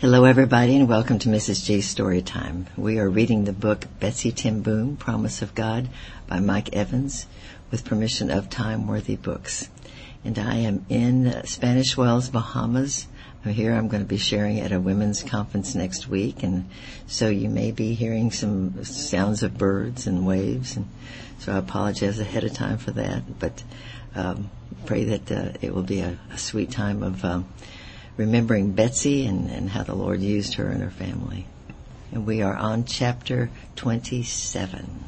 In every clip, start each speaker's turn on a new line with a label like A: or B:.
A: Hello, everybody, and welcome to Mrs. G's Story Time. We are reading the book Betsie Ten Boom, Promise of God by Mike Evans with permission of Time Worthy Books. And I am in Spanish Wells, Bahamas. I'm here. I'm going to be sharing at a women's conference next week, and so you may be hearing some sounds of birds and waves, and so I apologize ahead of time for that. But um, pray that uh, it will be a, a sweet time of um, remembering Betsie and, and how the Lord used her and her family. And we are on chapter 27.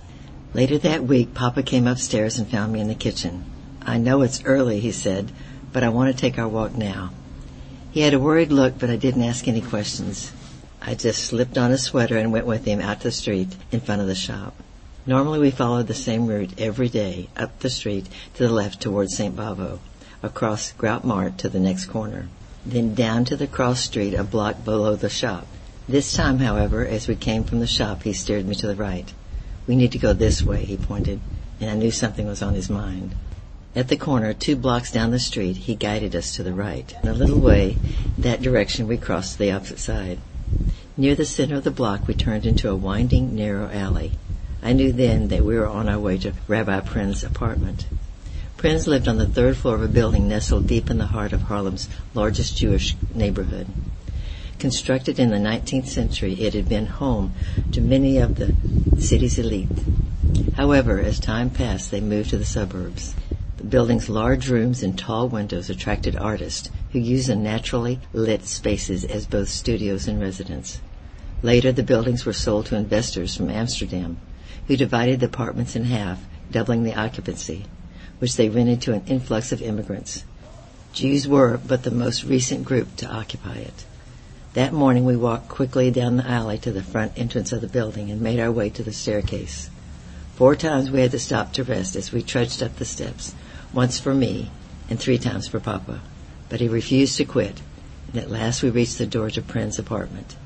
A: Later that week, Papa came upstairs and found me in the kitchen. I know it's early, he said, but I want to take our walk now. He had a worried look, but I didn't ask any questions. I just slipped on a sweater and went with him out to the street in front of the shop. Normally we followed the same route every day up the street to the left towards St. Bavo, across Grote Markt to the next corner then down to the cross street a block below the shop. This time, however, as we came from the shop, he steered me to the right. We need to go this way, he pointed, and I knew something was on his mind. At the corner, two blocks down the street, he guided us to the right. In a little way, that direction, we crossed to the opposite side. Near the center of the block, we turned into a winding, narrow alley. I knew then that we were on our way to Rabbi Prinz's apartment. Prinz lived on the third floor of a building nestled deep in the heart of Haarlem's largest Jewish neighborhood. Constructed in the 19th century, it had been home to many of the city's elite. However, as time passed, they moved to the suburbs. The building's large rooms and tall windows attracted artists who used the naturally lit spaces as both studios and residence. Later, the buildings were sold to investors from Amsterdam, who divided the apartments in half, doubling the occupancy which they rented to an influx of immigrants. Jews were but the most recent group to occupy it. That morning we walked quickly down the alley to the front entrance of the building and made our way to the staircase. Four times we had to stop to rest as we trudged up the steps, once for me and three times for Papa. But he refused to quit, and at last we reached the door to Prinz's apartment.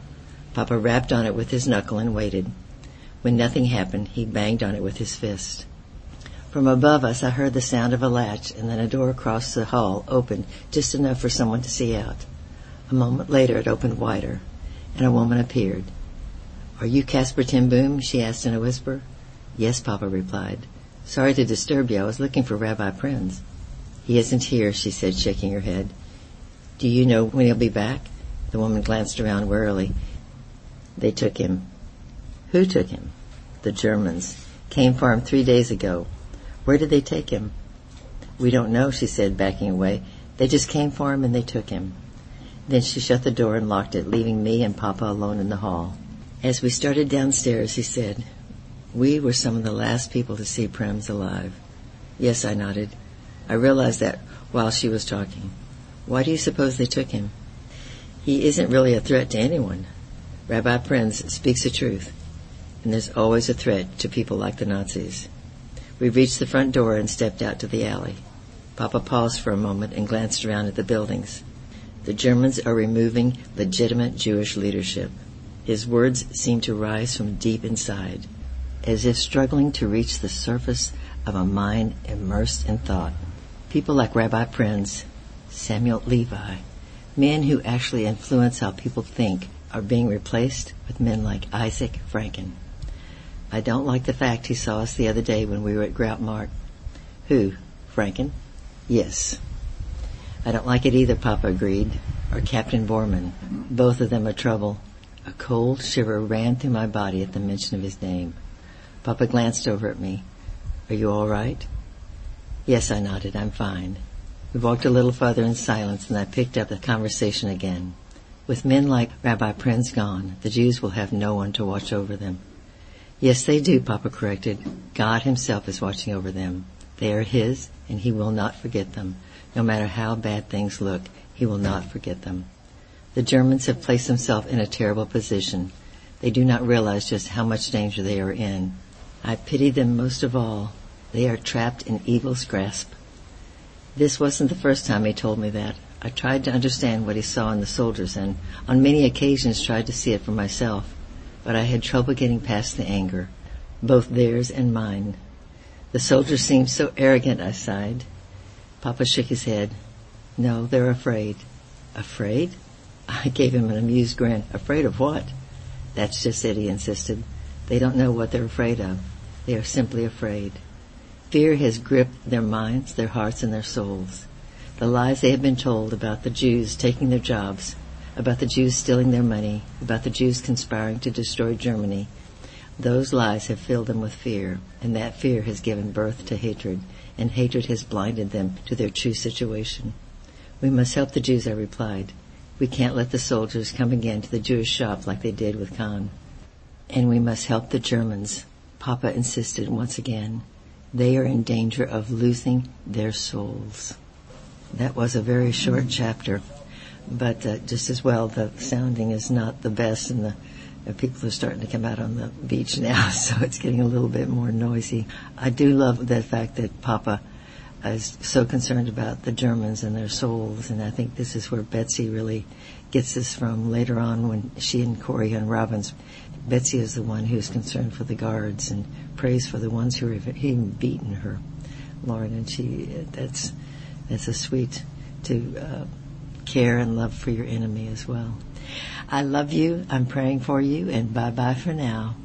A: Papa rapped on it with his knuckle and waited. When nothing happened, he banged on it with his fist. From above us, I heard the sound of a latch, and then a door across the hall opened just enough for someone to see out. A moment later, it opened wider, and a woman appeared. Are you Casper Ten Boom? she asked in a whisper. Yes, Papa replied. Sorry to disturb you. I was looking for Rabbi Prinz. He isn't here, she said, shaking her head. Do you know when he'll be back? The woman glanced around warily. They took him. Who took him? The Germans. Came for him three days ago. Where did they take him? We don't know, she said, backing away. They just came for him and they took him. Then she shut the door and locked it, leaving me and Papa alone in the hall. As we started downstairs, he said, We were some of the last people to see Prems alive. Yes, I nodded. I realized that while she was talking. Why do you suppose they took him? He isn't really a threat to anyone. Rabbi Prinz speaks the truth, and there's always a threat to people like the Nazis. We reached the front door and stepped out to the alley. Papa paused for a moment and glanced around at the buildings. The Germans are removing legitimate Jewish leadership. His words seemed to rise from deep inside, as if struggling to reach the surface of a mind immersed in thought. People like Rabbi Prinz, Samuel Levi, men who actually influence how people think, are being replaced with men like Isaac Franken. I don't like the fact he saw us the other day when we were at Grote Markt. Who? Franken? Yes. I don't like it either, Papa agreed. Or Captain Borman. Both of them are trouble. A cold shiver ran through my body at the mention of his name. Papa glanced over at me. Are you all right? Yes, I nodded. I'm fine. We walked a little further in silence and I picked up the conversation again. With men like Rabbi Prinz gone, the Jews will have no one to watch over them. Yes, they do, Papa corrected. God himself is watching over them. They are his, and he will not forget them. No matter how bad things look, he will not forget them. The Germans have placed themselves in a terrible position. They do not realize just how much danger they are in. I pity them most of all. They are trapped in evil's grasp. This wasn't the first time he told me that. I tried to understand what he saw in the soldiers and on many occasions tried to see it for myself but I had trouble getting past the anger, both theirs and mine. The soldiers seemed so arrogant, I sighed. Papa shook his head. No, they're afraid. Afraid? I gave him an amused grin. Afraid of what? That's just it, he insisted. They don't know what they're afraid of. They are simply afraid. Fear has gripped their minds, their hearts, and their souls. The lies they have been told about the Jews taking their jobs, about the Jews stealing their money, about the Jews conspiring to destroy Germany, those lies have filled them with fear, and that fear has given birth to hatred, and hatred has blinded them to their true situation. We must help the Jews, I replied. We can't let the soldiers come again to the Jewish shop like they did with Kahn. And we must help the Germans, Papa insisted once again. They are in danger of losing their souls. That was a very short chapter, but uh, just as well, the sounding is not the best, and the people are starting to come out on the beach now, so it's getting a little bit more noisy. I do love the fact that Papa is so concerned about the Germans and their souls, and I think this is where Betsie really gets this from later on when she and Corrie and Ravensbrück Betsie is the one who's concerned for the guards and prays for the ones who have even beaten her, Lauren, And she, that's, that's a sweet to uh, care and love for your enemy as well. I love you. I'm praying for you and bye bye for now.